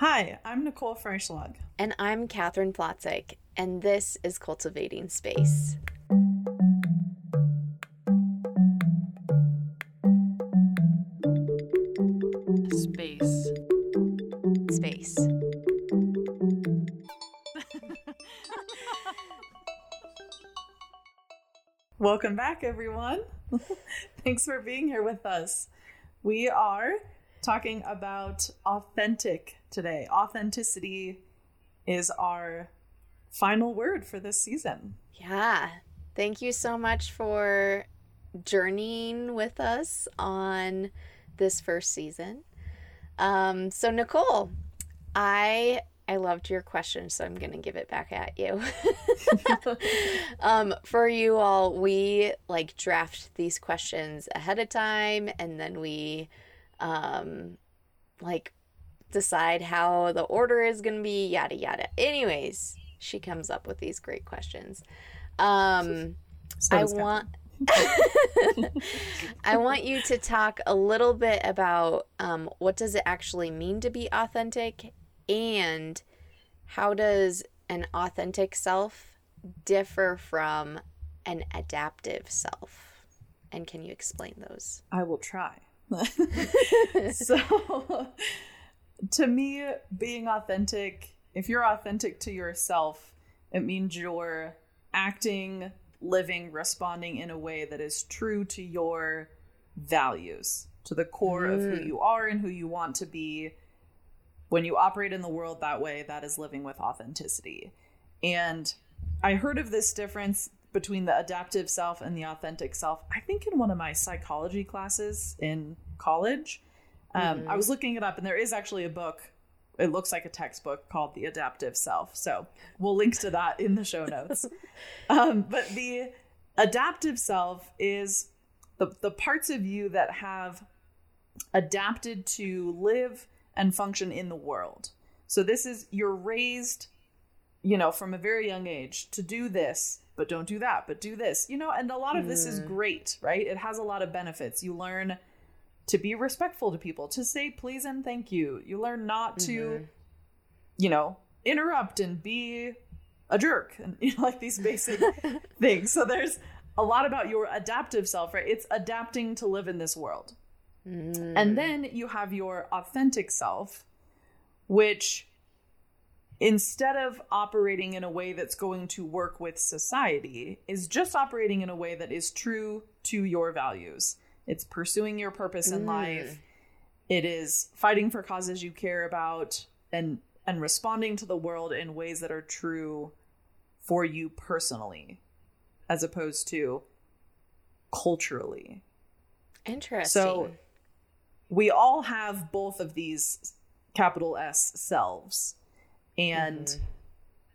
Hi, I'm Nicole Freischlag. And I'm Katherine Plotzik, and this is Cultivating Space. Space. Space. Welcome back, everyone. Thanks for being here with us. We are talking about authentic today. Authenticity is our final word for this season. Yeah. Thank you so much for journeying with us on this first season. Um, so Nicole, I I loved your question, so I'm going to give it back at you. um, for you all, we like draft these questions ahead of time and then we um, like decide how the order is going to be, yada, yada. Anyways, she comes up with these great questions. Um, So I want. I want you to talk a little bit about um, what does it actually mean to be authentic and how does an authentic self differ from an adaptive self? And can you explain those? I will try. so, to me, being authentic, if you're authentic to yourself, it means you're acting, living, responding in a way that is true to your values, to the core of who mm. you are and who you want to be. When you operate in the world that way, that is living with authenticity. And I heard of this difference between the adaptive self and the authentic self. I think in one of my psychology classes in college, um, I was looking it up, and there is actually a book. It looks like a textbook called The Adaptive Self. So we'll link to that in the show notes. um, but the adaptive self is the, the parts of you that have adapted to live and function in the world. So this is you're raised, you know, from a very young age to do this, but don't do that, but do this. You know, and a lot of this is great, right? It has a lot of benefits. You learn to be respectful to people, to say please and thank you. You learn not to, mm-hmm. you know, interrupt and be a jerk and you know, like these basic things. So there's a lot about your adaptive self, right? It's adapting to live in this world. Mm. And then you have your authentic self, which instead of operating in a way that's going to work with society, is just operating in a way that is true to your values. It's pursuing your purpose in mm. life. It is fighting for causes you care about and and responding to the world in ways that are true for you personally as opposed to culturally. Interesting. So we all have both of these capital S selves. And mm-hmm.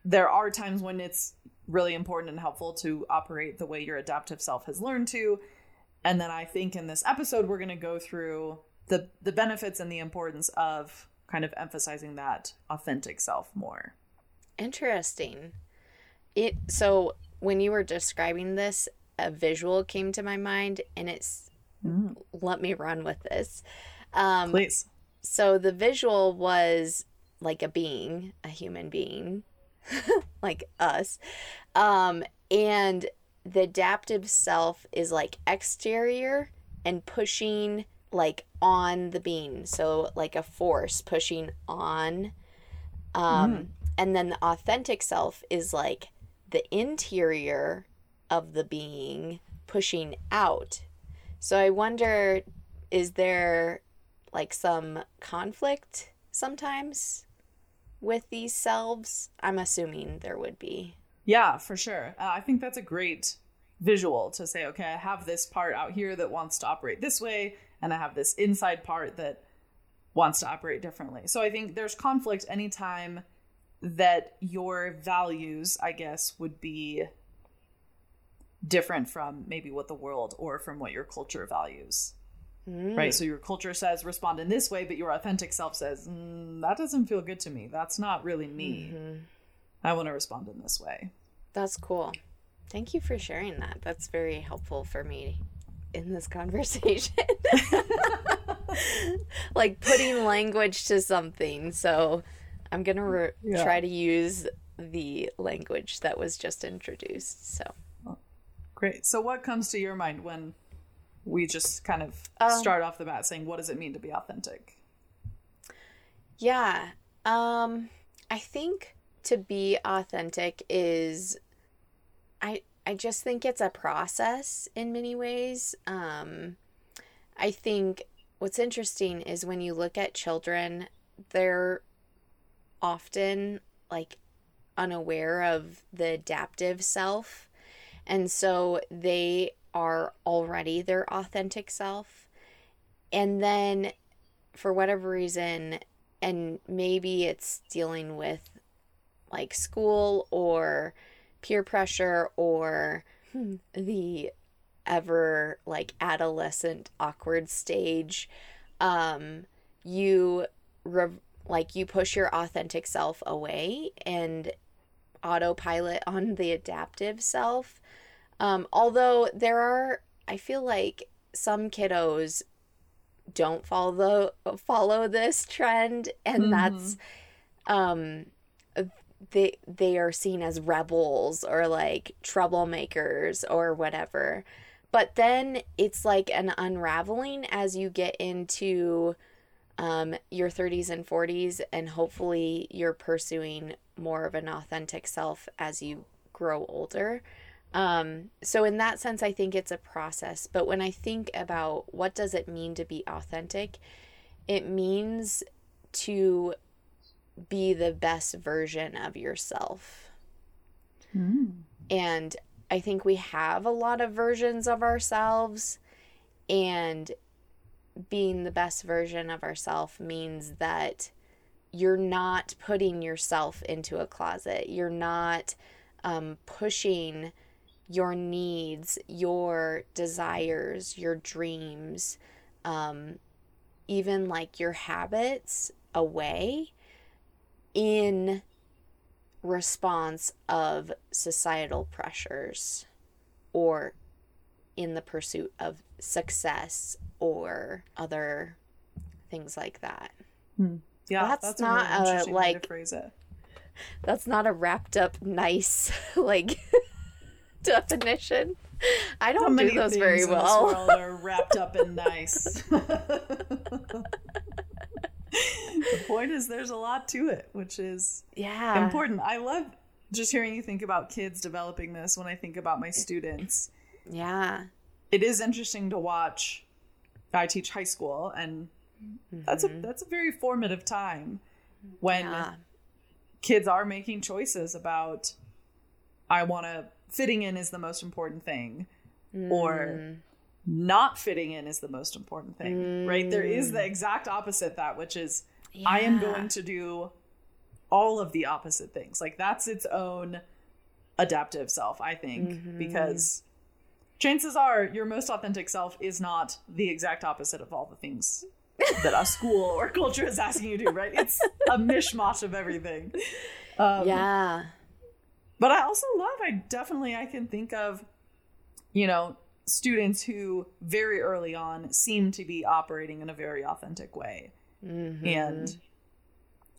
there are times when it's really important and helpful to operate the way your adaptive self has learned to. And then I think in this episode we're going to go through the the benefits and the importance of kind of emphasizing that authentic self more. Interesting. It so when you were describing this, a visual came to my mind, and it's let me run with this. Um, Please. so the visual was like a being, a human being, like us, um, and the adaptive self is like exterior and pushing like on the being, so like a force pushing on um, And then the authentic self is like the interior of the being pushing out. So I wonder is there like some conflict sometimes with these selves? I'm assuming there would be. Yeah, for sure. Uh, I think that's a great visual to say, okay, I have this part out here that wants to operate this way, and I have this inside part that wants to operate differently. So I think there's conflict anytime that your values, I guess, would be different from maybe what the world or from what your culture values. Right. So your culture says respond in this way, but your authentic self says, mm, that doesn't feel good to me. That's not really me. I want to respond in this way. That's cool. Thank you for sharing that. That's very helpful for me in this conversation. like putting language to something. So I'm going to re- Yeah. try to use the language that was just introduced. So, Great. So, what comes to your mind when we just kind of Um, start off the bat saying, what does it mean to be authentic? yeah. Um I think to be authentic is I I just think it's a process in many ways. Um I think what's interesting is when you look at children, they're often like unaware of the adaptive self. And so they are already their authentic self. And then for whatever reason, and maybe it's dealing with like school or peer pressure or the ever like adolescent awkward stage um you rev- like you push your authentic self away and autopilot on the adaptive self um although there are i feel like some kiddos don't follow follow this trend and Mhm. that's um they they are seen as rebels or like troublemakers or whatever. But then it's like an unraveling as you get into um, your 30s and 40s and hopefully you're pursuing more of an authentic self as you grow older. Um, so in that sense i think it's a process. But when i think about what does it mean to be authentic it means to be the best version of yourself and I think we have a lot of versions of ourselves. And being the best version of ourselves means that you're not putting yourself into a closet. You're not um, pushing your needs, your desires, your dreams, um, even like your habits away in response of societal pressures or in the pursuit of success or other things like that. Hmm. Yeah, That's that's, not, a really way like- phrase it. That's not a wrapped up nice like definition. I don't do those very well. This world are wrapped up in nice. Point is, there's a lot to it, which is yeah. important. I love just hearing you think about kids developing this. When I think about my students, Yeah. it is interesting to watch. I teach high school, and that's a that's a very formative time when Mm-hmm. Yeah. kids are making choices about I want to fitting in is the most important thing or Mm. not fitting in is the most important thing right there is the exact opposite that which is I am. Going to do all of the opposite things like that's its own adaptive self I think Mm-hmm. because chances are your most authentic self is not the exact opposite of all the things that a school or culture is asking you to do, right? It's a mishmash of everything. Um, Yeah. But I also love, I definitely, I can think of, you know, students who very early on seem to be operating in a very authentic way. Mhm. And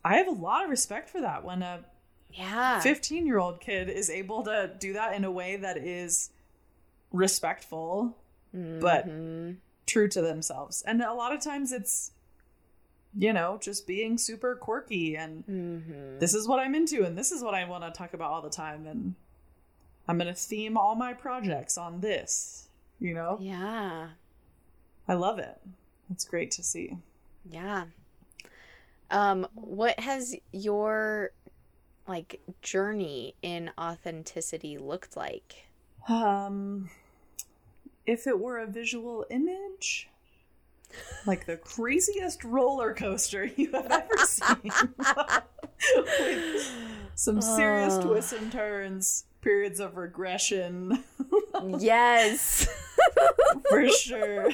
I have a lot of respect for that when a yeah. 15 year old kid is able to do that in a way that is respectful but Mhm. true to themselves. And a lot of times it's, you know, just being super quirky and Mhm. this is what I'm into and this is what I want to talk about all the time. And I'm going to theme all my projects on this, you know? Yeah. I love it. It's great to see. Yeah. Um, what has your like journey in authenticity looked like? Um, if it were a visual image, like the craziest roller coaster you have ever seen, with some serious Oh. twists and turns, periods of regression, yes. for sure.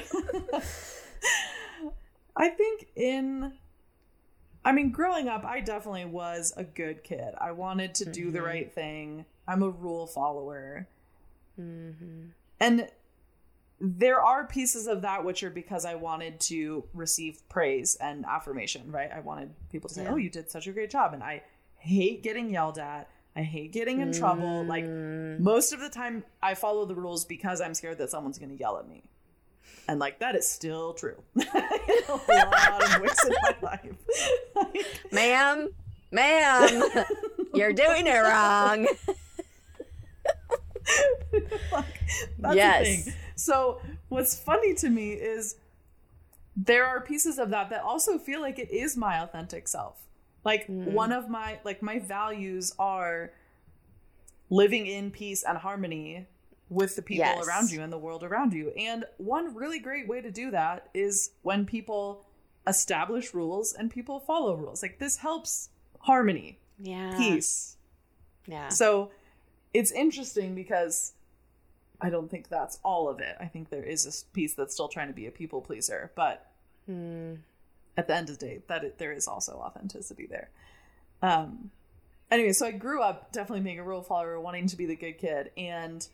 I think in I mean growing up I definitely was a good kid. I wanted to do the Mhm. right thing. I'm a rule follower. hmm And there are pieces of that which are because I wanted to receive praise and affirmation, right? I wanted people to say, Yeah. "Oh, you did such a great job." And I hate getting yelled at. I hate getting in trouble. Like Mm. most of the time I follow the rules because I'm scared that someone's going to yell at me. And like that is still true. a lot of ways in my life. Ma'am, ma'am, you're doing it wrong. like, that's Yes. thing. So what's funny to me is there are pieces of that that also feel like it is my authentic self. Like Mm. one of my like my values are living in peace and harmony with the people Yes. around you and the world around you. And one really great way to do that is when people establish rules and people follow rules. Like this helps harmony, Yeah. peace. Yeah. So it's interesting because I don't think that's all of it. I think there is this piece that's still trying to be a people pleaser, but Mm. at the end of the day, that it, there is also authenticity there. Um, anyway, so I grew up definitely being a rule follower, wanting to be the good kid, and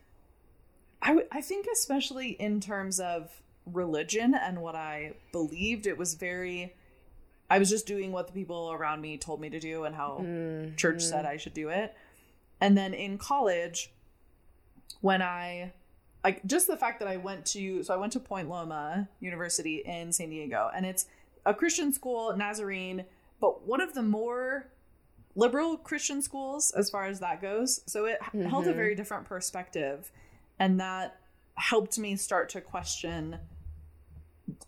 I w- I think especially in terms of religion and what I believed, it was very. I was just doing what the people around me told me to do and how Mm. church said I should do it. And then in college, when I like just the fact that I went to so I went to Point Loma University in San Diego, and it's a Christian school, Nazarene, but one of the more liberal Christian schools as far as that goes. So it h held a very different perspective, and that helped me start to question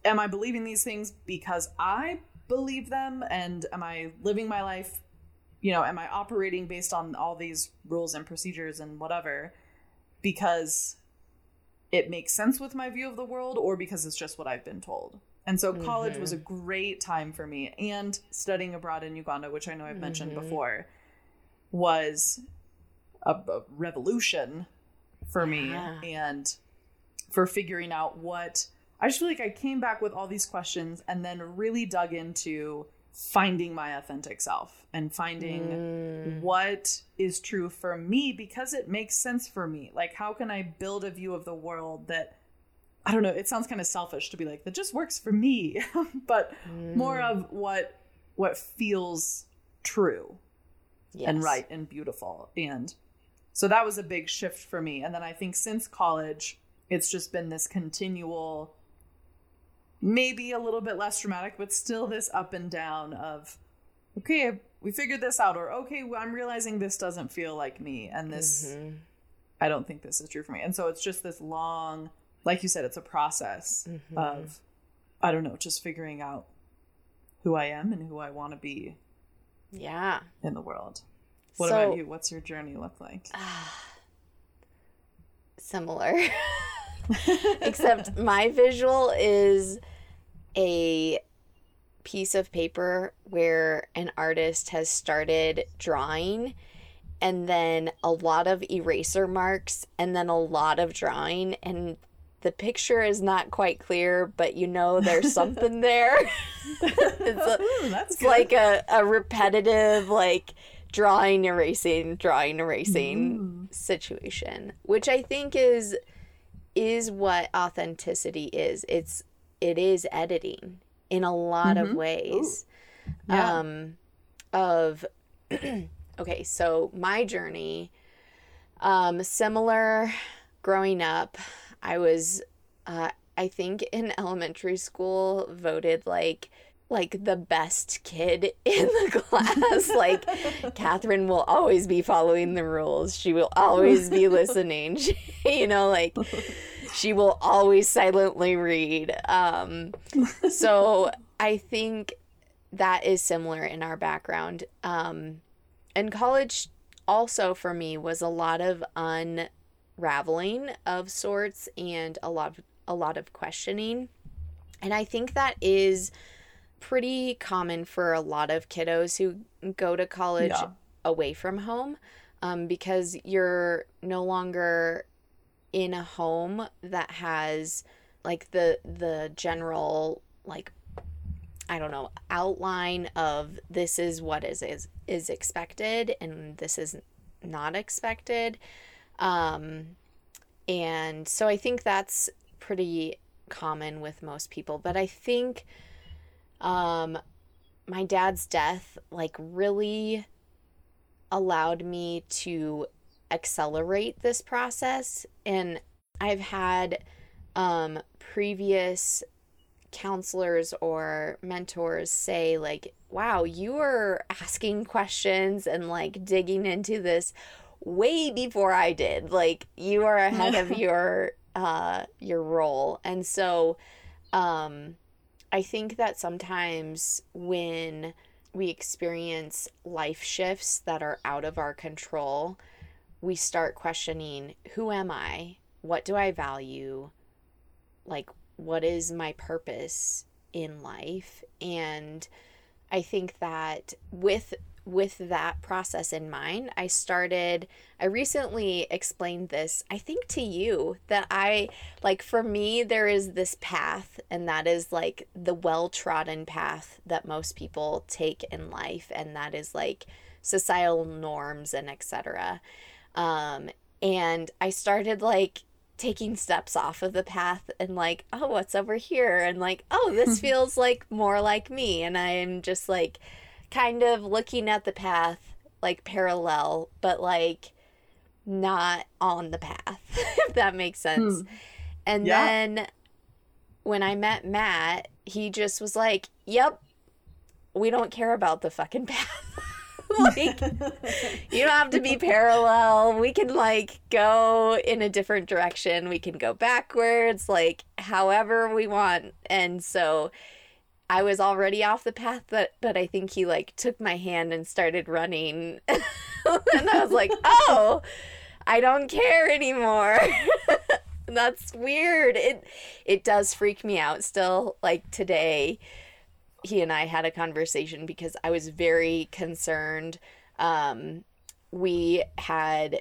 am I believing these things because I believe them and am I living my life you know am I operating based on all these rules and procedures and whatever because it makes sense with my view of the world or because it's just what I've been told. And so college was a great time for me and studying abroad in Uganda, which I know I've mentioned Mhm. before, was a, a revolution for me Yeah. and for figuring out what I just feel like I came back with all these questions and then really dug into finding my authentic self and finding Mm. what is true for me because it makes sense for me. Like, how can I build a view of the world that I don't know? It sounds kind of selfish to be like that just works for me, but more Mm. of what what feels true and right and beautiful. And so that was a big shift for me. And then I think since college, it's just been this continual, maybe a little bit less dramatic, but still this up and down of, okay, we figured this out, or okay, well, I'm realizing this doesn't feel like me, and this, Mhm. I don't think this is true for me. And so it's just this long, like you said, it's a process Mhm. of, I don't know, just figuring out who I am and who I want to be Yeah. in the world. What So- about you? What's your journey look like? Similar. Except my visual is a piece of paper where an artist has started drawing and then a lot of eraser marks and then a lot of drawing and the picture is not quite clear but you know there's something there it's a, Ooh, it's like a, a repetitive like drawing erasing drawing erasing Mm. situation which i think is is what authenticity is it's it is editing in a lot of Mhm. ways Yeah. um of okay so my journey um similar growing up i was uh i think in elementary school voted like like the best kid in the class. Like catherine will always be following the rules. She will always be listening. She, you know like she will always silently read. Um so i think that is similar in our background. Um and college also for me was a lot of unraveling of sorts and a lot of, a lot of questioning. And i think that is pretty common for a lot of kiddos who go to college Yeah. away from home um, because you're no longer in a home that has like the the general like I don't know outline of this is what is is is expected and this is not expected um and so I think that's pretty common with most people, but I think um my dad's death like really allowed me to accelerate this process. And I've had um previous counselors or mentors say like wow you were asking questions and like digging into this way before i did. Like you are ahead of your uh your role. And so um i think that sometimes when we experience life shifts that are out of our control we start questioning who am i? What do i value? Like what is my purpose in life? And i think that with with that process in mind i started i recently explained this i think to you that i like for me there is this path and that is like the well trodden path that most people take in life and that is like societal norms and etc um and i started like taking steps off of the path and like, oh, what's over here? And like, oh, this feels like more like me. And I'm just like kind of looking at the path like parallel, but like not on the path, if that makes sense. Hmm. And yeah. then when I met Matt, he just was like, yep, we don't care about the fucking path. like you don't have to be parallel. We can like go in a different direction. We can go backwards, like however we want. And so I was already off the path, but but I think he like took my hand and started running. and I was like, "Oh, I don't care anymore." That's weird. It it does freak me out still like today he and I had a conversation because I was very concerned. Um, we had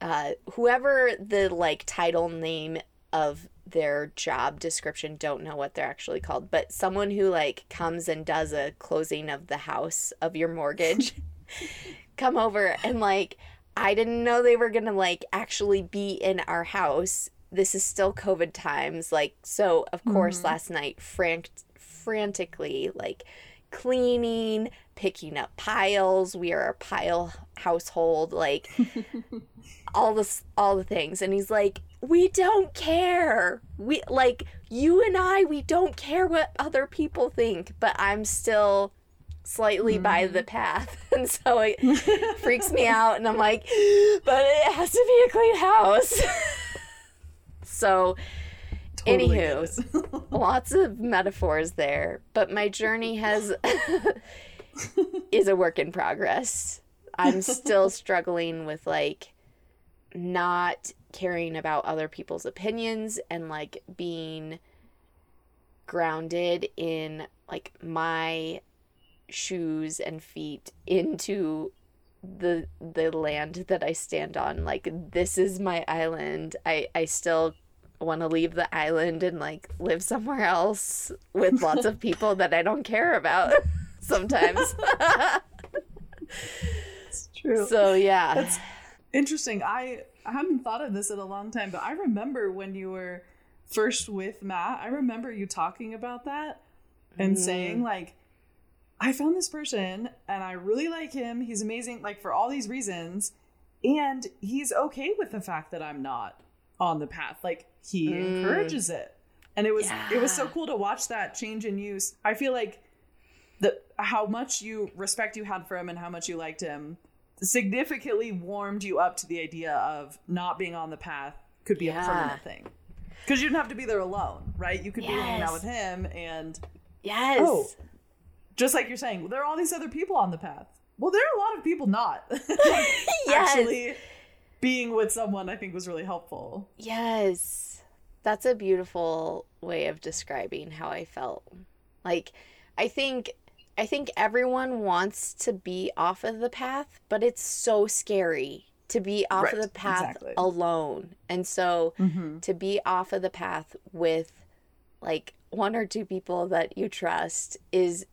uh, whoever the like title name of their job description don't know what they're actually called but someone who like comes and does a closing of the house of your mortgage come over and like i didn't know they were gonna like actually be in our house this is still covid times like so of course mm-hmm. last night frank frantically like cleaning, picking up piles. We are a pile household, like all this all the things. And he's like, "We don't care. We like you and I, we don't care what other people think, but I'm still slightly mm-hmm. by the path." And so it freaks me out and I'm like, "But it has to be a clean house." so Totally Anywho, lots of metaphors there, but my journey has is a work in progress. I'm still struggling with like not caring about other people's opinions and like being grounded in like my shoes and feet into the the land that I stand on like this is my island I I still want to leave the island and like live somewhere else with lots of people that I don't care about sometimes. it's true. So yeah. That's interesting. I I haven't thought of this in a long time, but I remember when you were first with Matt, I remember you talking about that and mm. saying like I found this person and I really like him. He's amazing like for all these reasons and he's okay with the fact that I'm not on the path. Like he mm. encourages it. And it was yeah. it was so cool to watch that change in use. I feel like the how much you respect you had for him and how much you liked him significantly warmed you up to the idea of not being on the path could be yeah. a permanent thing. Because you didn't have to be there alone, right? You could yes. be hanging out with him and Yes. Oh, just like you're saying, there are all these other people on the path. Well, there are a lot of people not. yes. Actually being with someone I think was really helpful. Yes. That's a beautiful way of describing how I felt. Like I think I think everyone wants to be off of the path, but it's so scary to be off right, of the path exactly. alone. And so mm-hmm. to be off of the path with like one or two people that you trust is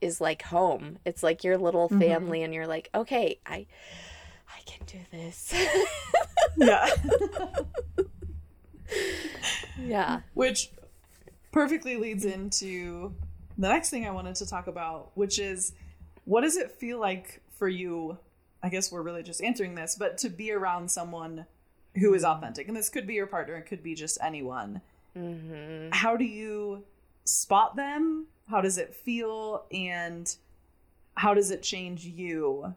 is like home. It's like your little mm-hmm. family mm-hmm. and you're like, "Okay, I I can do this. yeah. Yeah. Which perfectly leads into the next thing I wanted to talk about, which is what does it feel like for you? I guess we're really just answering this, but to be around someone who is authentic, and this could be your partner, it could be just anyone. Mm-hmm. How do you spot them? How does it feel? And how does it change you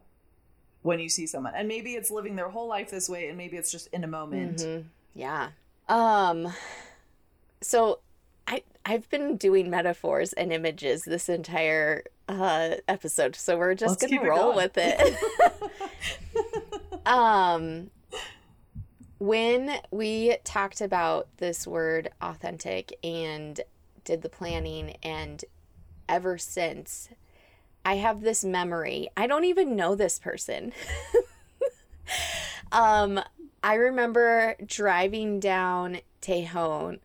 when you see someone? And maybe it's living their whole life this way, and maybe it's just in a moment. Mhm. Yeah. Um so I've been doing metaphors and images this entire uh episode, so we're just Let's gonna roll with it. um when we talked about this word authentic and did the planning and ever since I have this memory. I don't even know this person. um I remember driving down Tejon.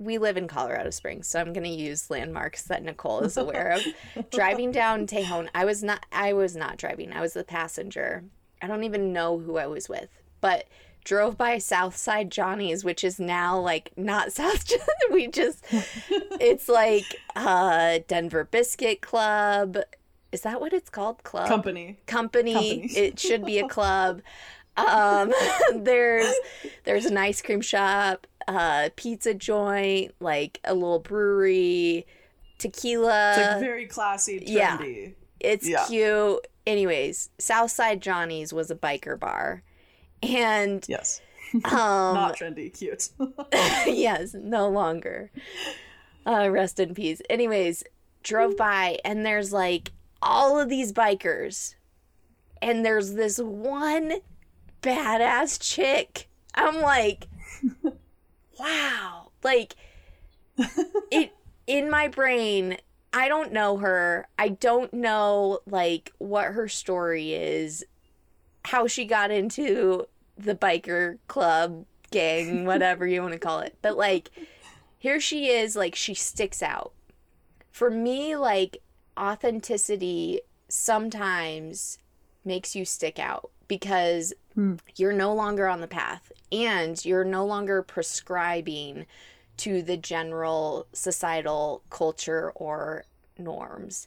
We live in Colorado Springs, so I'm going to use landmarks that Nicole is aware of. driving down Tejon, I was not I was not driving. I was the passenger. I don't even know who I was with, but drove by Southside Johnny's, which is now like not South. Johnny. we just it's like uh Denver Biscuit Club. Is that what it's called? Club Company. company. Company. It should be a club. Um, there's there's an ice cream shop, uh, pizza joint, like a little brewery, tequila. It's like very classy, yeah. trendy. It's Yeah. cute. Anyways, Southside Johnny's was a biker bar. And Yes. um Not trendy, cute. yes, no longer. Uh rest in peace. Anyways, drove by and there's like all of these bikers. And there's this one badass chick. I'm like wow. Like it in my brain I don't know her. I don't know like what her story is, how she got into the biker club gang, whatever you want to call it. But like here she is, like she sticks out. For me, like authenticity sometimes makes you stick out because Hmm. you're no longer on the path and you're no longer prescribing to the general societal culture or norms.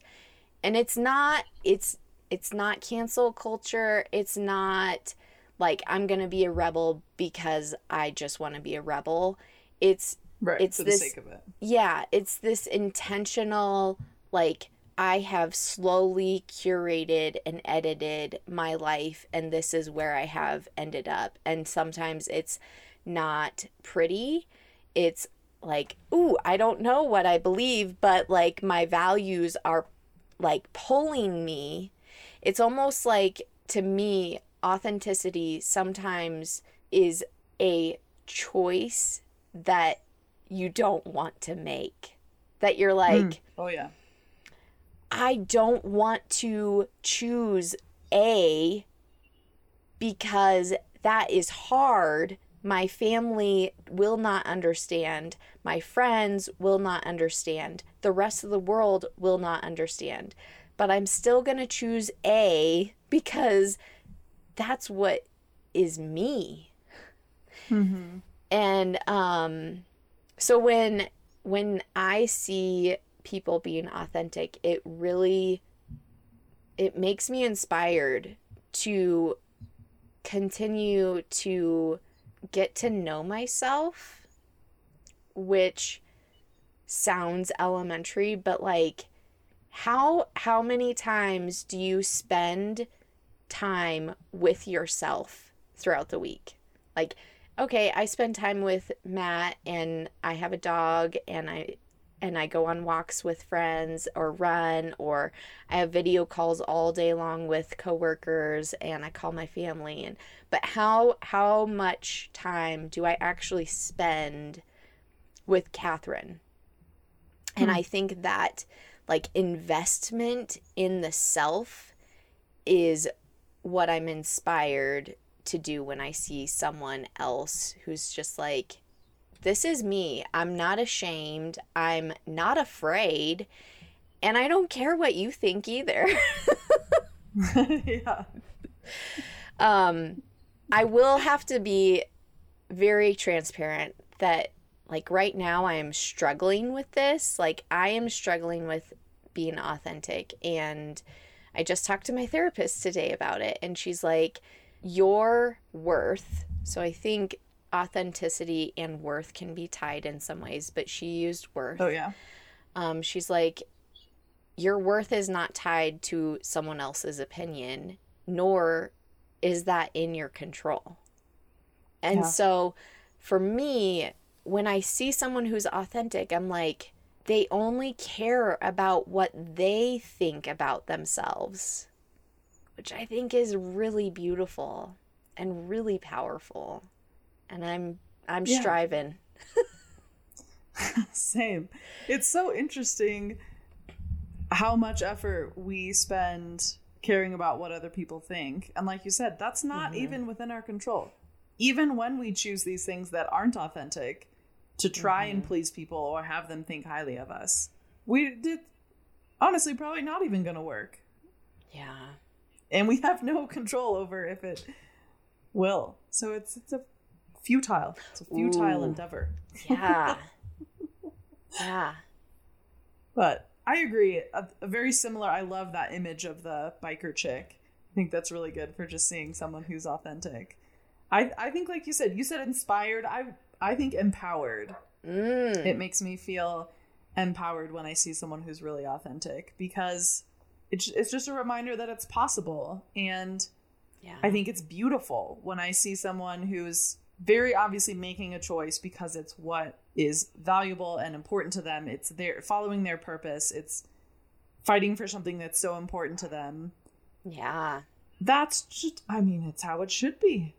And it's not it's it's not cancel culture. It's not like I'm going to be a rebel because I just want to be a rebel. It's right. It's for this- the sake of it. yeah, it's this intentional like I have slowly curated and edited my life and this is where I have ended up. And sometimes it's not pretty. It's like, ooh, I don't know what I believe, but like my values are like pulling me. It's almost like to me authenticity sometimes is a choice that you don't want to make. That you're hmm. like, Oh yeah. I don't want to choose A because that is hard. My family will not understand. My friends will not understand. The rest of the world will not understand. But I'm still going to choose A because that's what is me Mm-hmm. and um so when when i see people being authentic it really it makes me inspired to continue to get to know myself which sounds elementary but like how how many times do you spend time with yourself throughout the week? Like okay, I spend time with Matt and I have a dog and I and I go on walks with friends or run or I have video calls all day long with coworkers and I call my family and but how how much time do I actually spend with Catherine? And Hmm. I think that like investment in the self is what I'm inspired to do when I see someone else who's just like, this is me. I'm not ashamed. I'm not afraid. And I don't care what you think either. yeah. um, I will have to be very transparent that like right now I am struggling with this. Like I am struggling with being authentic and I just talked to my therapist today about it and she's like your worth. So I think authenticity and worth can be tied in some ways, but she used worth. Oh yeah. Um she's like your worth is not tied to someone else's opinion, nor is that in your control. And Yeah. so for me, when I see someone who's authentic, I'm like, they only care about what they think about themselves, which I think is really beautiful and really powerful. And I'm I'm Yeah. striving. Same. It's so interesting how much effort we spend caring about what other people think. And like you said, that's not mm-hmm. even within our control. Even when we choose these things that aren't authentic to try and mm-hmm. please people or have them think highly of us, we did honestly probably not even going to work. Yeah. And we have no control over if it will. So it's it's a futile. It's a futile Ooh. endeavor. Yeah. yeah. But I agree. A, a very similar. I love that image of the biker chick. I think that's really good for just seeing someone who's authentic. I I think, like you said, you said inspired. I I think empowered. Mm. It makes me feel empowered when I see someone who's really authentic because it's it's just a reminder that it's possible and Yeah. I think it's beautiful when I see someone who's very obviously making a choice because it's what is valuable and important to them. It's their following their purpose. It's fighting for something that's so important to them. yeah. That's just I mean, it's how it should be.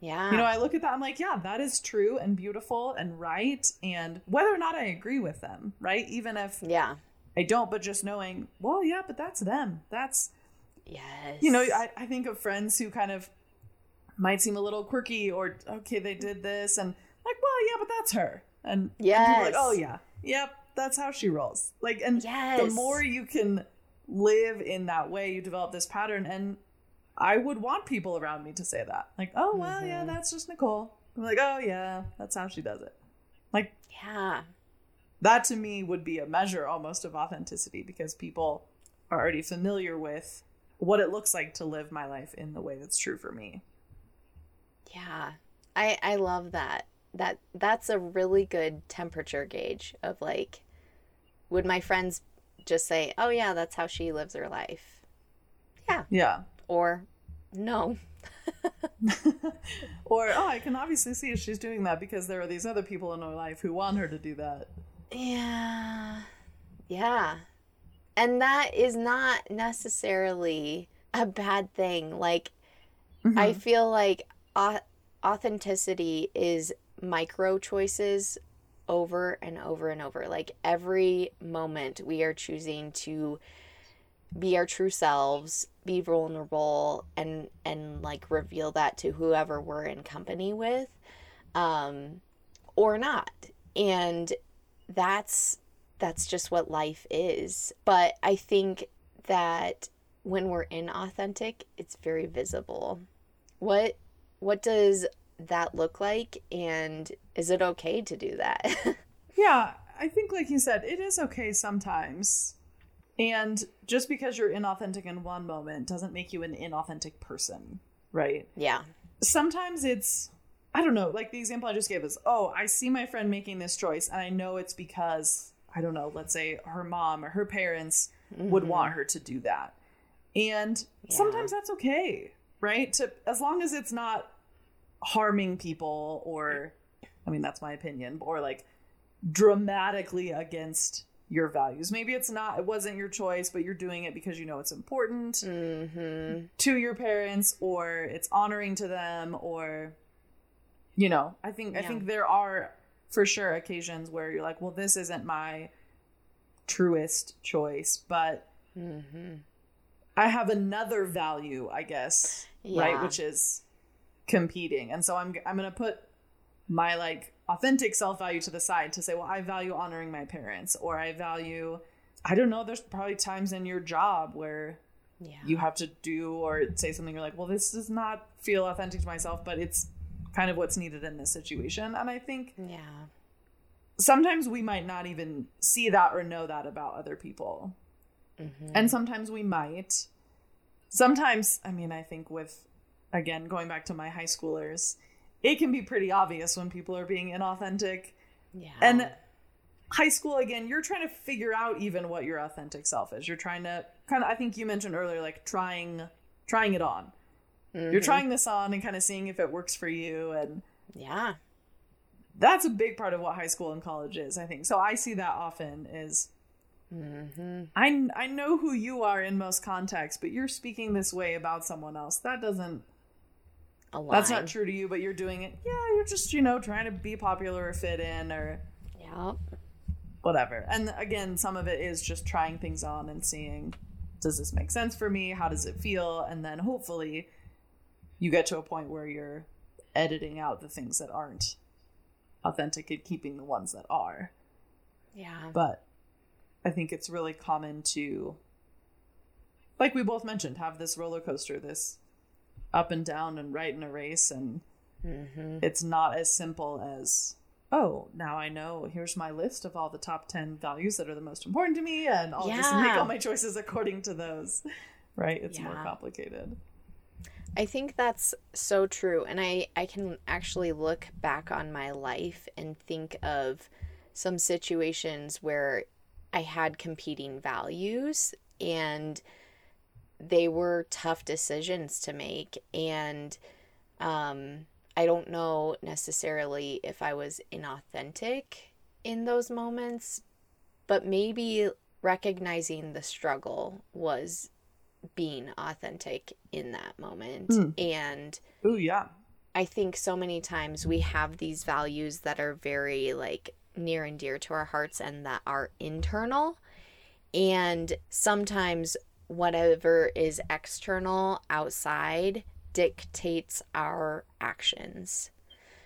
Yeah. You know, I look at that I'm like, yeah, that is true and beautiful and right and whether or not I agree with them, right? Even if yeah. I don't, but just knowing, well, yeah, but that's them. That's Yes. you know I, I think of friends who kind of might seem a little quirky or okay they did this and like well yeah but that's her and, are like oh yeah yep that's how she rolls like and yes. the more you can live in that way you develop this pattern and i would want people around me to say that like oh well yeah Mhm. that's just nicole i'm like oh yeah that's how she does it like Yeah. that to me would be a measure almost of authenticity because people are already familiar with what it looks like to live my life in the way that's true for me. Yeah. I I love that. That that's a really good temperature gauge of like would my friends just say, "Oh yeah, that's how she lives her life." Yeah. Yeah. Or no. or, oh, I can obviously see she's doing that because there are these other people in her life who want her to do that. Yeah. Yeah. And that is not necessarily a bad thing. Like I mm-hmm. feel like authenticity is micro choices over and over and over. Like every moment we are choosing to be our true selves, be vulnerable and and like reveal that to whoever we're in company with um or not. And that's that's just what life is. But I think that when we're inauthentic, it's very visible. What what does that look like and is it okay to do that? Yeah, I think, like you said, it is okay sometimes. And just because you're inauthentic in one moment doesn't make you an inauthentic person, right? yeah. sometimes it's I don't know, like the example I just gave is, oh, I see my friend making this choice and I know it's because I don't know, let's say her mom or her parents would mm-hmm. want her to do that. And Yeah. sometimes that's okay, right? To as long as it's not harming people or I mean that's my opinion, or like dramatically against your values. Maybe it's not it wasn't your choice, but you're doing it because you know it's important Mhm. to your parents or it's honoring to them or you know i think i think there are for sure occasions where you're like well this isn't my truest choice but Mhm. i have another value i guess right which is competing and so i'm i'm going to put my like authentic self value to the side to say well i value honoring my parents or i value i don't know there's probably times in your job where Yeah. you have to do or say something you're like well this does not feel authentic to myself but it's kind of what's needed in this situation and i think yeah. sometimes we might not even see that or know that about other people. Mm-hmm. And sometimes we might. Sometimes, I mean, I think with, again, going back to my high schoolers, it can be pretty obvious when people are being inauthentic. Yeah. And high school, again, you're trying to figure out even what your authentic self is. You're trying to kind of, I think you mentioned earlier, like trying, trying it on. Mm-hmm. You're trying this on and kind of seeing if it works for you. And yeah, that's a big part of what high school and college is, I think. So I see that often is mm-hmm. I, I know who you are in most contexts, but you're speaking this way about someone else. That doesn't, Align. that's not true to you, but you're doing it. Yeah, you're just, you know, trying to be popular or fit in or yeah, whatever. And again, some of it is just trying things on and seeing, does this make sense for me? How does it feel? And then hopefully you get to a point where you're editing out the things that aren't authentic and keeping the ones that are. Yeah. But I think it's really common to, like we both mentioned, have this roller coaster, this up and down and right and a race. And mm-hmm. it's not as simple as, oh, now I know, here's my list of all the top 10 values that are the most important to me. And I'll yeah. just make all my choices according to those. Right? It's yeah. more complicated. I think that's so true. And I, I can actually look back on my life and think of some situations where I had competing values and they were tough decisions to make. And um, I don't know necessarily if I was inauthentic in those moments, but maybe recognizing the struggle was being authentic in that moment. Mm. And oh yeah. I think so many times we have these values that are very like near and dear to our hearts and that are internal. And sometimes whatever is external outside dictates our actions.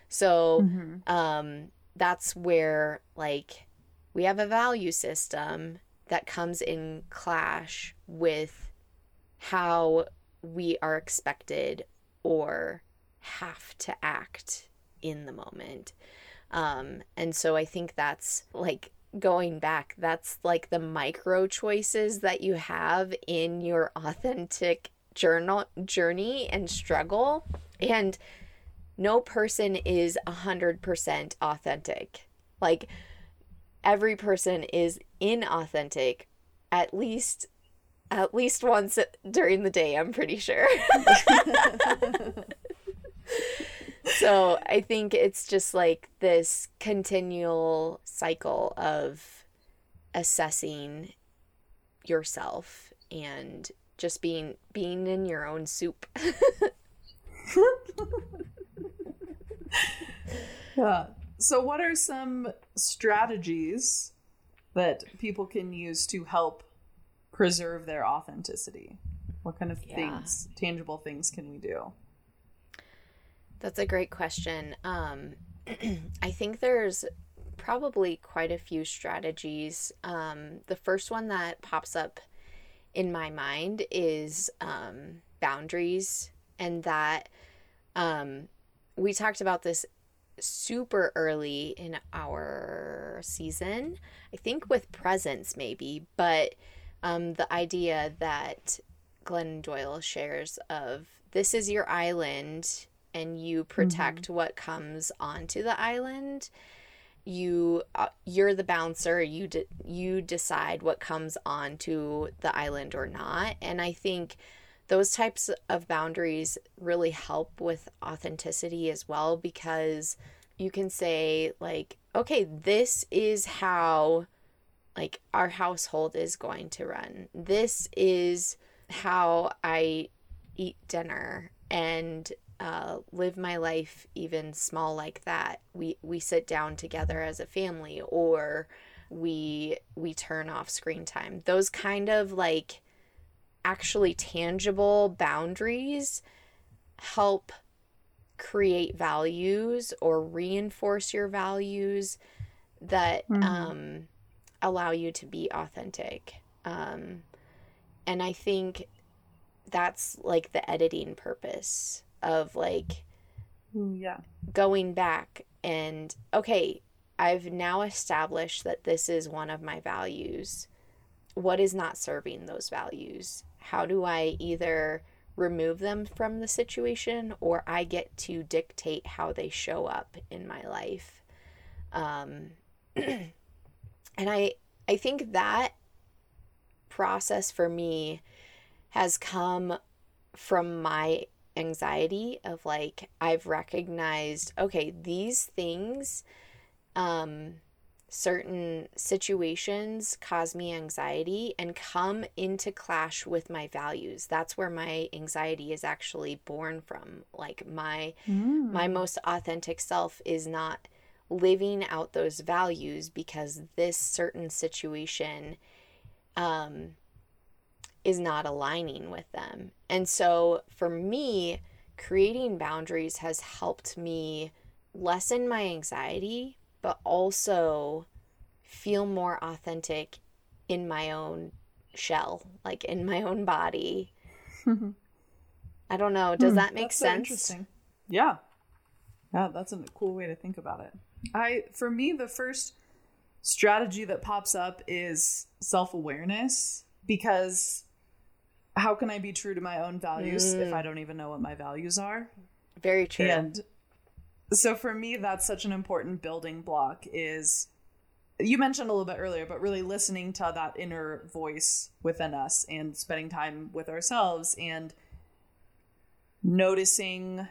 So mm-hmm. um that's where like we have a value system that comes in clash with how we are expected or have to act in the moment. Um, and so I think that's like going back, that's like the micro choices that you have in your authentic journal journey and struggle. And no person is a hundred percent authentic. Like every person is inauthentic at least at least once during the day, I'm pretty sure. so I think it's just like this continual cycle of assessing yourself and just being being in your own soup. yeah. So what are some strategies that people can use to help preserve their authenticity? What kind of yeah. things, tangible things, can we do? That's a great question. Um, I think there's probably quite a few strategies. Um, the first one that pops up in my mind is um, boundaries, and that um, we talked about this super early in our season. I think with presence, maybe, but um, the idea that Glennon Doyle shares of this is your island and you protect mm-hmm. what comes onto the island you uh, you're the bouncer you de- you decide what comes onto the island or not and i think those types of boundaries really help with authenticity as well because you can say like okay this is how like our household is going to run. This is how I eat dinner and uh, live my life even small like that. We we sit down together as a family or we we turn off screen time. Those kind of like actually tangible boundaries help create values or reinforce your values that mm-hmm. um allow you to be authentic. Um, and I think that's like the editing purpose of like yeah going back and okay I've now established that this is one of my values. What is not serving those values? How do I either remove them from the situation or I get to dictate how they show up in my life? Um, and I I think that process for me has come from my anxiety of like I've recognized okay these things um certain situations cause me anxiety and come into clash with my values that's where my anxiety is actually born from like my mm. my most authentic self is not living out those values because this certain situation um is not aligning with them. And so for me, creating boundaries has helped me lessen my anxiety, but also feel more authentic in my own shell, like in my own body. I don't know. Does hmm, that make sense? So interesting. Yeah. Yeah, that's a cool way to think about it. I for me the first strategy that pops up is self-awareness because how can I be true to my own values mm. if I don't even know what my values are? Very true. And so for me, that's such an important building block is you mentioned a little bit earlier, but really listening to that inner voice within us and spending time with ourselves and noticing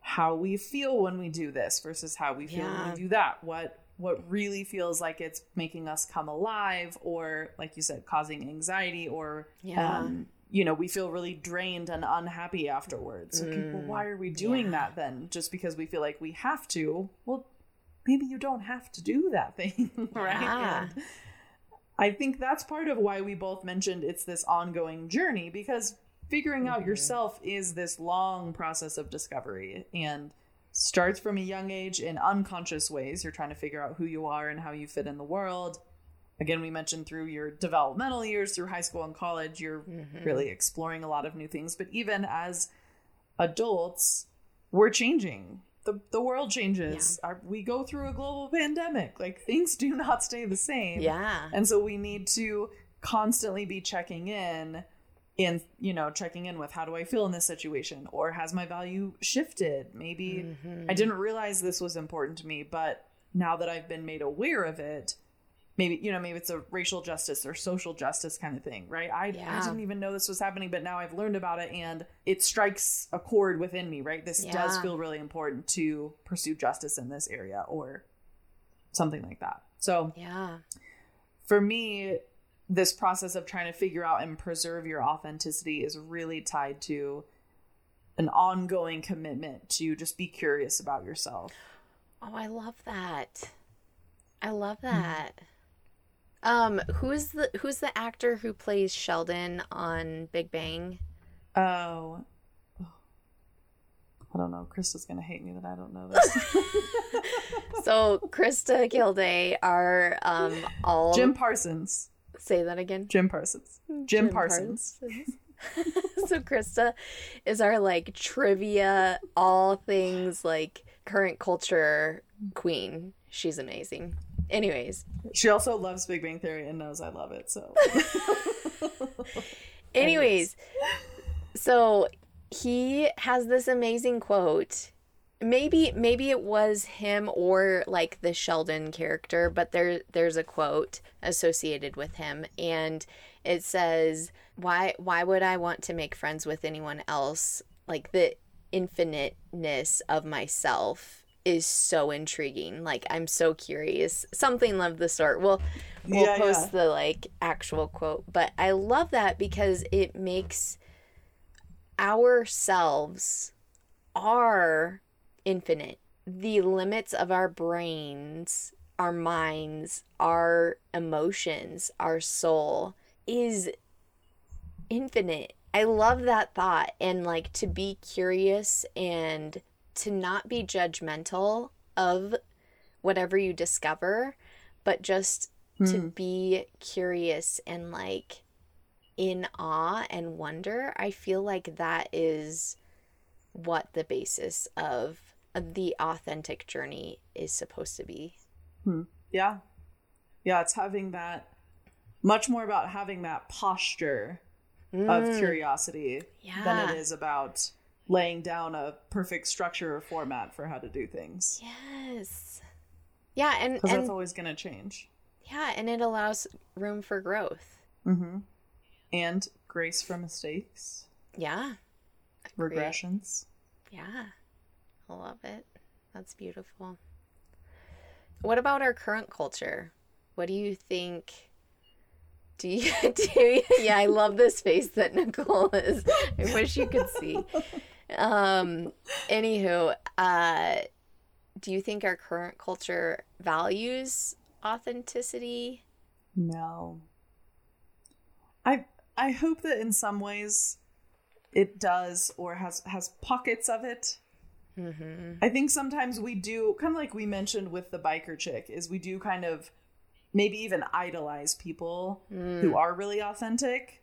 how we feel when we do this versus how we feel yeah. when we do that. What what really feels like it's making us come alive or like you said causing anxiety or yeah. um, you know, we feel really drained and unhappy afterwards. So people, mm, why are we doing yeah. that then? Just because we feel like we have to? Well, maybe you don't have to do that thing, right? Yeah. I think that's part of why we both mentioned it's this ongoing journey because figuring mm-hmm. out yourself is this long process of discovery and starts from a young age in unconscious ways. You're trying to figure out who you are and how you fit in the world again we mentioned through your developmental years through high school and college you're mm-hmm. really exploring a lot of new things. But even as adults we're changing. The, the world changes. Yeah. Our, we go through a global pandemic. Like things do not stay the same. Yeah. And so we need to constantly be checking in in you know checking in with how do i feel in this situation? Or has my value shifted? Maybe mm-hmm. i didn't realize this was important to me but now that i've been made aware of it maybe you know maybe it's a racial justice or social justice kind of thing right? I, yeah. I didn't even know this was happening but now i've learned about it and it strikes a chord within me right? This yeah. does feel really important to pursue justice in this area or something like that. So yeah. for me this process of trying to figure out and preserve your authenticity is really tied to an ongoing commitment to just be curious about yourself. Oh i love that. I love that um, who's the who's the actor who plays Sheldon on Big Bang? Oh, I don't know. Krista's gonna hate me that I don't know this. so Krista Gilday are um all Jim Parsons. Say that again. Jim Parsons. Jim, Jim Parsons. Parsons. so Krista is our like trivia, all things like current culture queen. She's amazing. Anyways, she also loves Big Bang Theory and knows I love it. So, anyways, so he has this amazing quote. Maybe maybe it was him or like the Sheldon character, but there there's a quote associated with him and it says, "Why why would I want to make friends with anyone else? Like the infiniteness of myself is so intriguing. Like I'm so curious. Something of the sort. We'll we'll yeah, post yeah. the like actual quote, but I love that because it makes ourselves are infinite. The limits of our brains, our minds, our emotions, our soul is infinite. I love that thought and like to be curious and to not be judgmental of whatever you discover, but just mm. to hmm. be curious and like in awe and wonder. I feel like that is what the basis of the authentic journey is supposed to be. Hmm. Yeah. Yeah, it's having that much more about having that posture Mm. of curiosity than it is about laying down a perfect structure or format for how to do things. Yes. Yeah, and, Because and that's always going to change. yeah, and it allows room for growth. Mm-hmm. And grace for mistakes, Yeah. Agreed. regressions. Yeah. I love it. That's beautiful. What about our current culture? What do you think? Do you do you, yeah, I love this face that Nicole is. I wish you could see. Um anywho, uh do you think our current culture values authenticity? No. I I hope that in some ways it does or has has pockets of it. Mhm. I think sometimes we do kind of like we mentioned with the biker chick is we do kind of maybe even idolize people who are really authentic,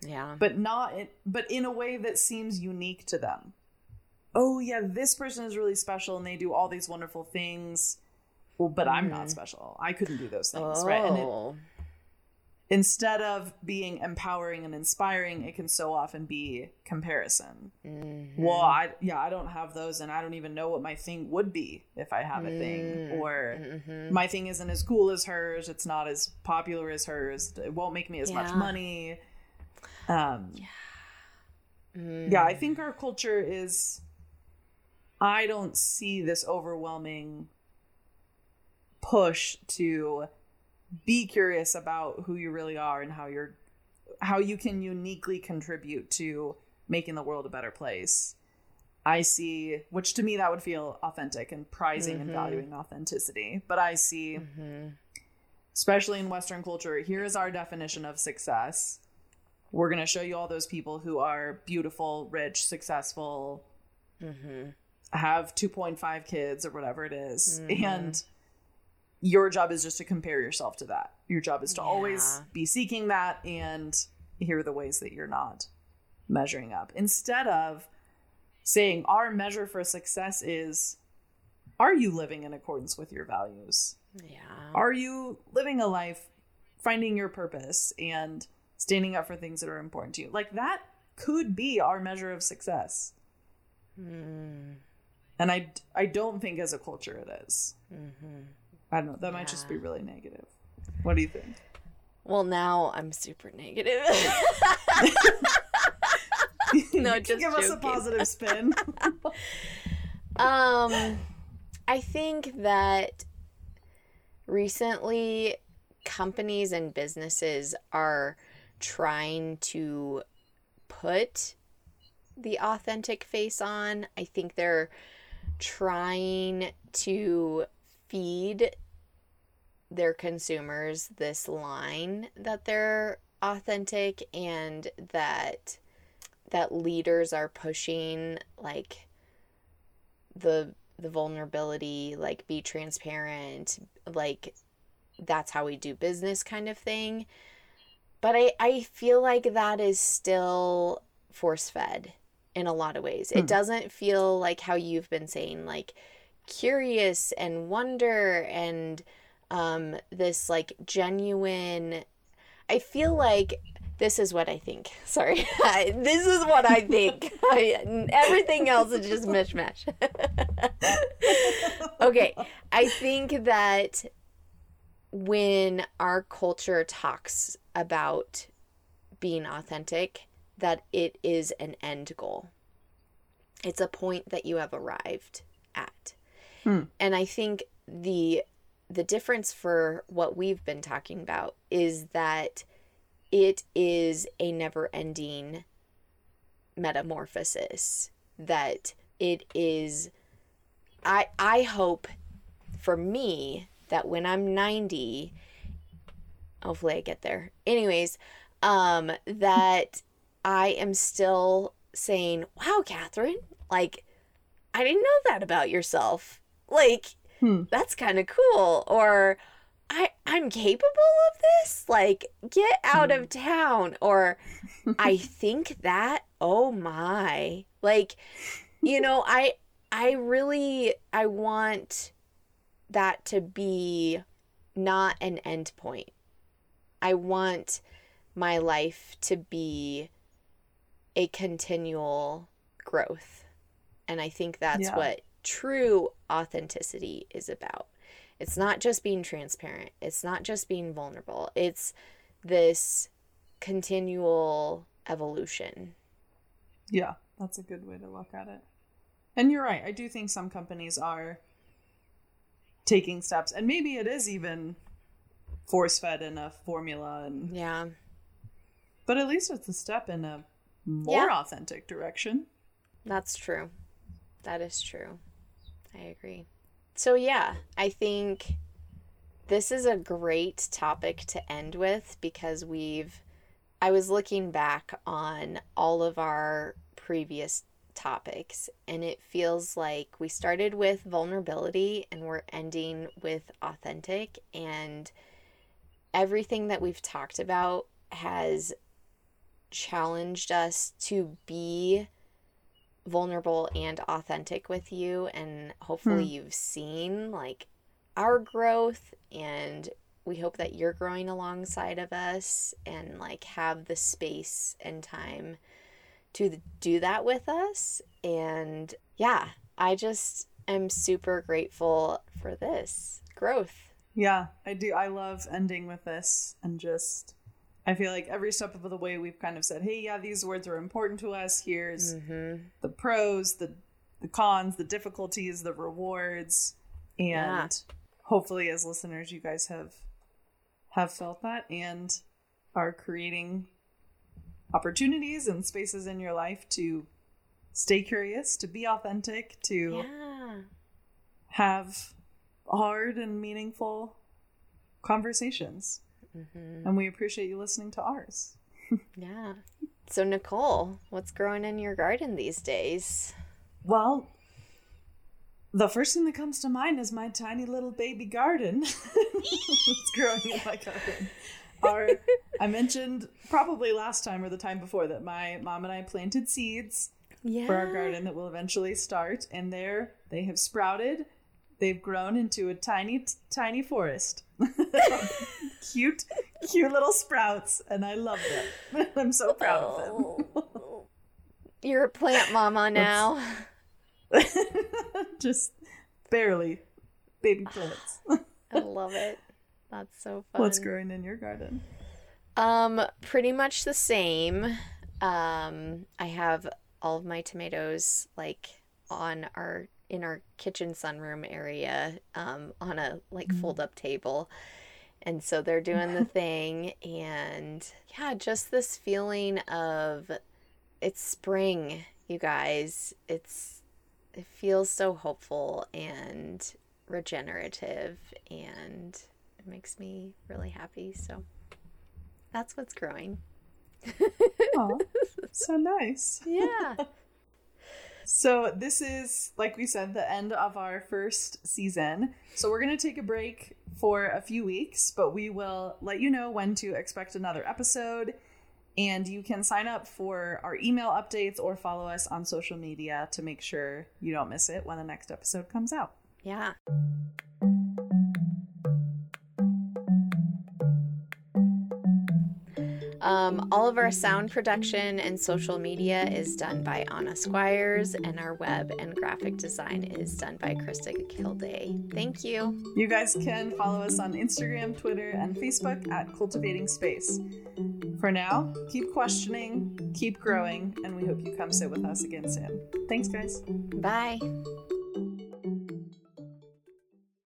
Yeah. but not in, but in a way that seems unique to them. Oh yeah, this person is really special and they do all these wonderful things. Well, but I'm not special. I couldn't do those things, right? And it, Oh. instead of being empowering and inspiring, it can so often be comparison. Mm-hmm. Well, I yeah, I don't have those, and I don't even know what my thing would be if I have a Mm, thing, or mm-hmm. my thing isn't as cool as hers. It's not as popular as hers. It won't make me as much money. Um, Mm. yeah, I think our culture is. I don't see this overwhelming push to be curious about who you really are and how you're how you can uniquely contribute to making the world a better place. I see, which to me that would feel authentic and prizing and valuing authenticity. But I see, especially in Western culture, here is our definition of success. We're going to show you all those people who are beautiful, rich, successful, mm-hmm. have 2.5 kids or whatever it is. Mm-hmm. And your job is just to compare yourself to that. Your job is to always be seeking that and here are the ways that you're not measuring up. Instead of saying our measure for success is are you living in accordance with your values? Yeah. Are you living a life finding your purpose and standing up for things that are important to you? Like that could be our measure of success. Mm. And I, I don't think as a culture it is. I don't know. That might just be really negative. What do you think? Well, now I'm super negative. No, just give us a positive spin. um, I think that recently companies and businesses are trying to put the authentic face on. I think they're trying to feed their consumers this line that they're authentic and that that leaders are pushing like the the vulnerability like be transparent like that's how we do business kind of thing but i i feel like that is still force fed in a lot of ways Hmm. it doesn't feel like how you've been saying like curious and wonder and um this like genuine i feel like this is what I think. Sorry. this is what I think. I, everything else is just mishmash. okay. I think that when our culture talks about being authentic, that it is an end goal. It's a point that you have arrived at. Hmm. And I think the the difference for what we've been talking about is that it is a never ending metamorphosis that it is i i hope for me that when i'm 90 hopefully i get there anyways um that i am still saying wow catherine like i didn't know that about yourself like Hmm. that's kind of cool or I I'm capable of this. Like get out of town or I think that oh my. Like you know, I I really I want that to be not an end point. I want my life to be a continual growth. And I think that's Yeah. what true authenticity is about. It's not just being transparent, it's not just being vulnerable, it's this continual evolution. Yeah, that's a good way to look at it. And you're right. I do think some companies are taking steps, and maybe it is even force fed in a formula, and Yeah. but at least it's a step in a more Yeah. authentic direction. That's true. That is true. I agree. So, yeah, I think this is a great topic to end with because we've, I was looking back on all of our previous topics and it feels like we started with vulnerability and we're ending with authentic and everything that we've talked about has challenged us to be vulnerable and authentic with you and hopefully Hmm. you've seen like our growth and we hope that you're growing alongside of us and like have the space and time to do that with us and yeah i just am super grateful for this growth Yeah, I do. I love ending with this and just. I feel like every step of the way we've kind of said, "Hey, yeah, these words are important to us. Here's mm-hmm. the pros, the the cons, the difficulties, the rewards, and Yeah. hopefully as listeners you guys have have felt that and are creating opportunities and spaces in your life to stay curious, to be authentic, to yeah have hard and meaningful conversations. mm-hmm. And we appreciate you listening to ours. yeah so nicole what's growing in your garden these days Well, the first thing that comes to mind is my tiny little baby garden. it's growing in my garden. I mentioned probably last time or the time before that my mom and I planted seeds yeah for our garden that will eventually start, and there they have sprouted. They've grown into a tiny, tiny forest. cute, cute little sprouts, and I love them. I'm so proud of them. Oh. You're a plant mama now. Just barely baby plants. I love it. That's so fun. What's growing in your garden? Um, pretty much the same. Um, I have all of my tomatoes like on our in our kitchen sunroom area, um, on a like Mm. fold up table. And so they're doing the thing and yeah, just this feeling of it's spring, you guys. It's it feels so hopeful and regenerative and it makes me really happy. So that's what's growing. Aw, so nice. Yeah. So this is, like we said, the end of our first season. So we're gonna take a break for a few weeks, but we will let you know when to expect another episode. And you can sign up for our email updates or follow us on social media to make sure you don't miss it when the next episode comes out. yeah. Um, all of our sound production and social media is done by Anna Squires, and our web and graphic design is done by Krista Kilday. Thank you. You guys can follow us on Instagram, Twitter, and Facebook at Cultivating Space. For now, keep questioning, keep growing, and we hope you come sit with us again soon. Thanks, guys. Bye.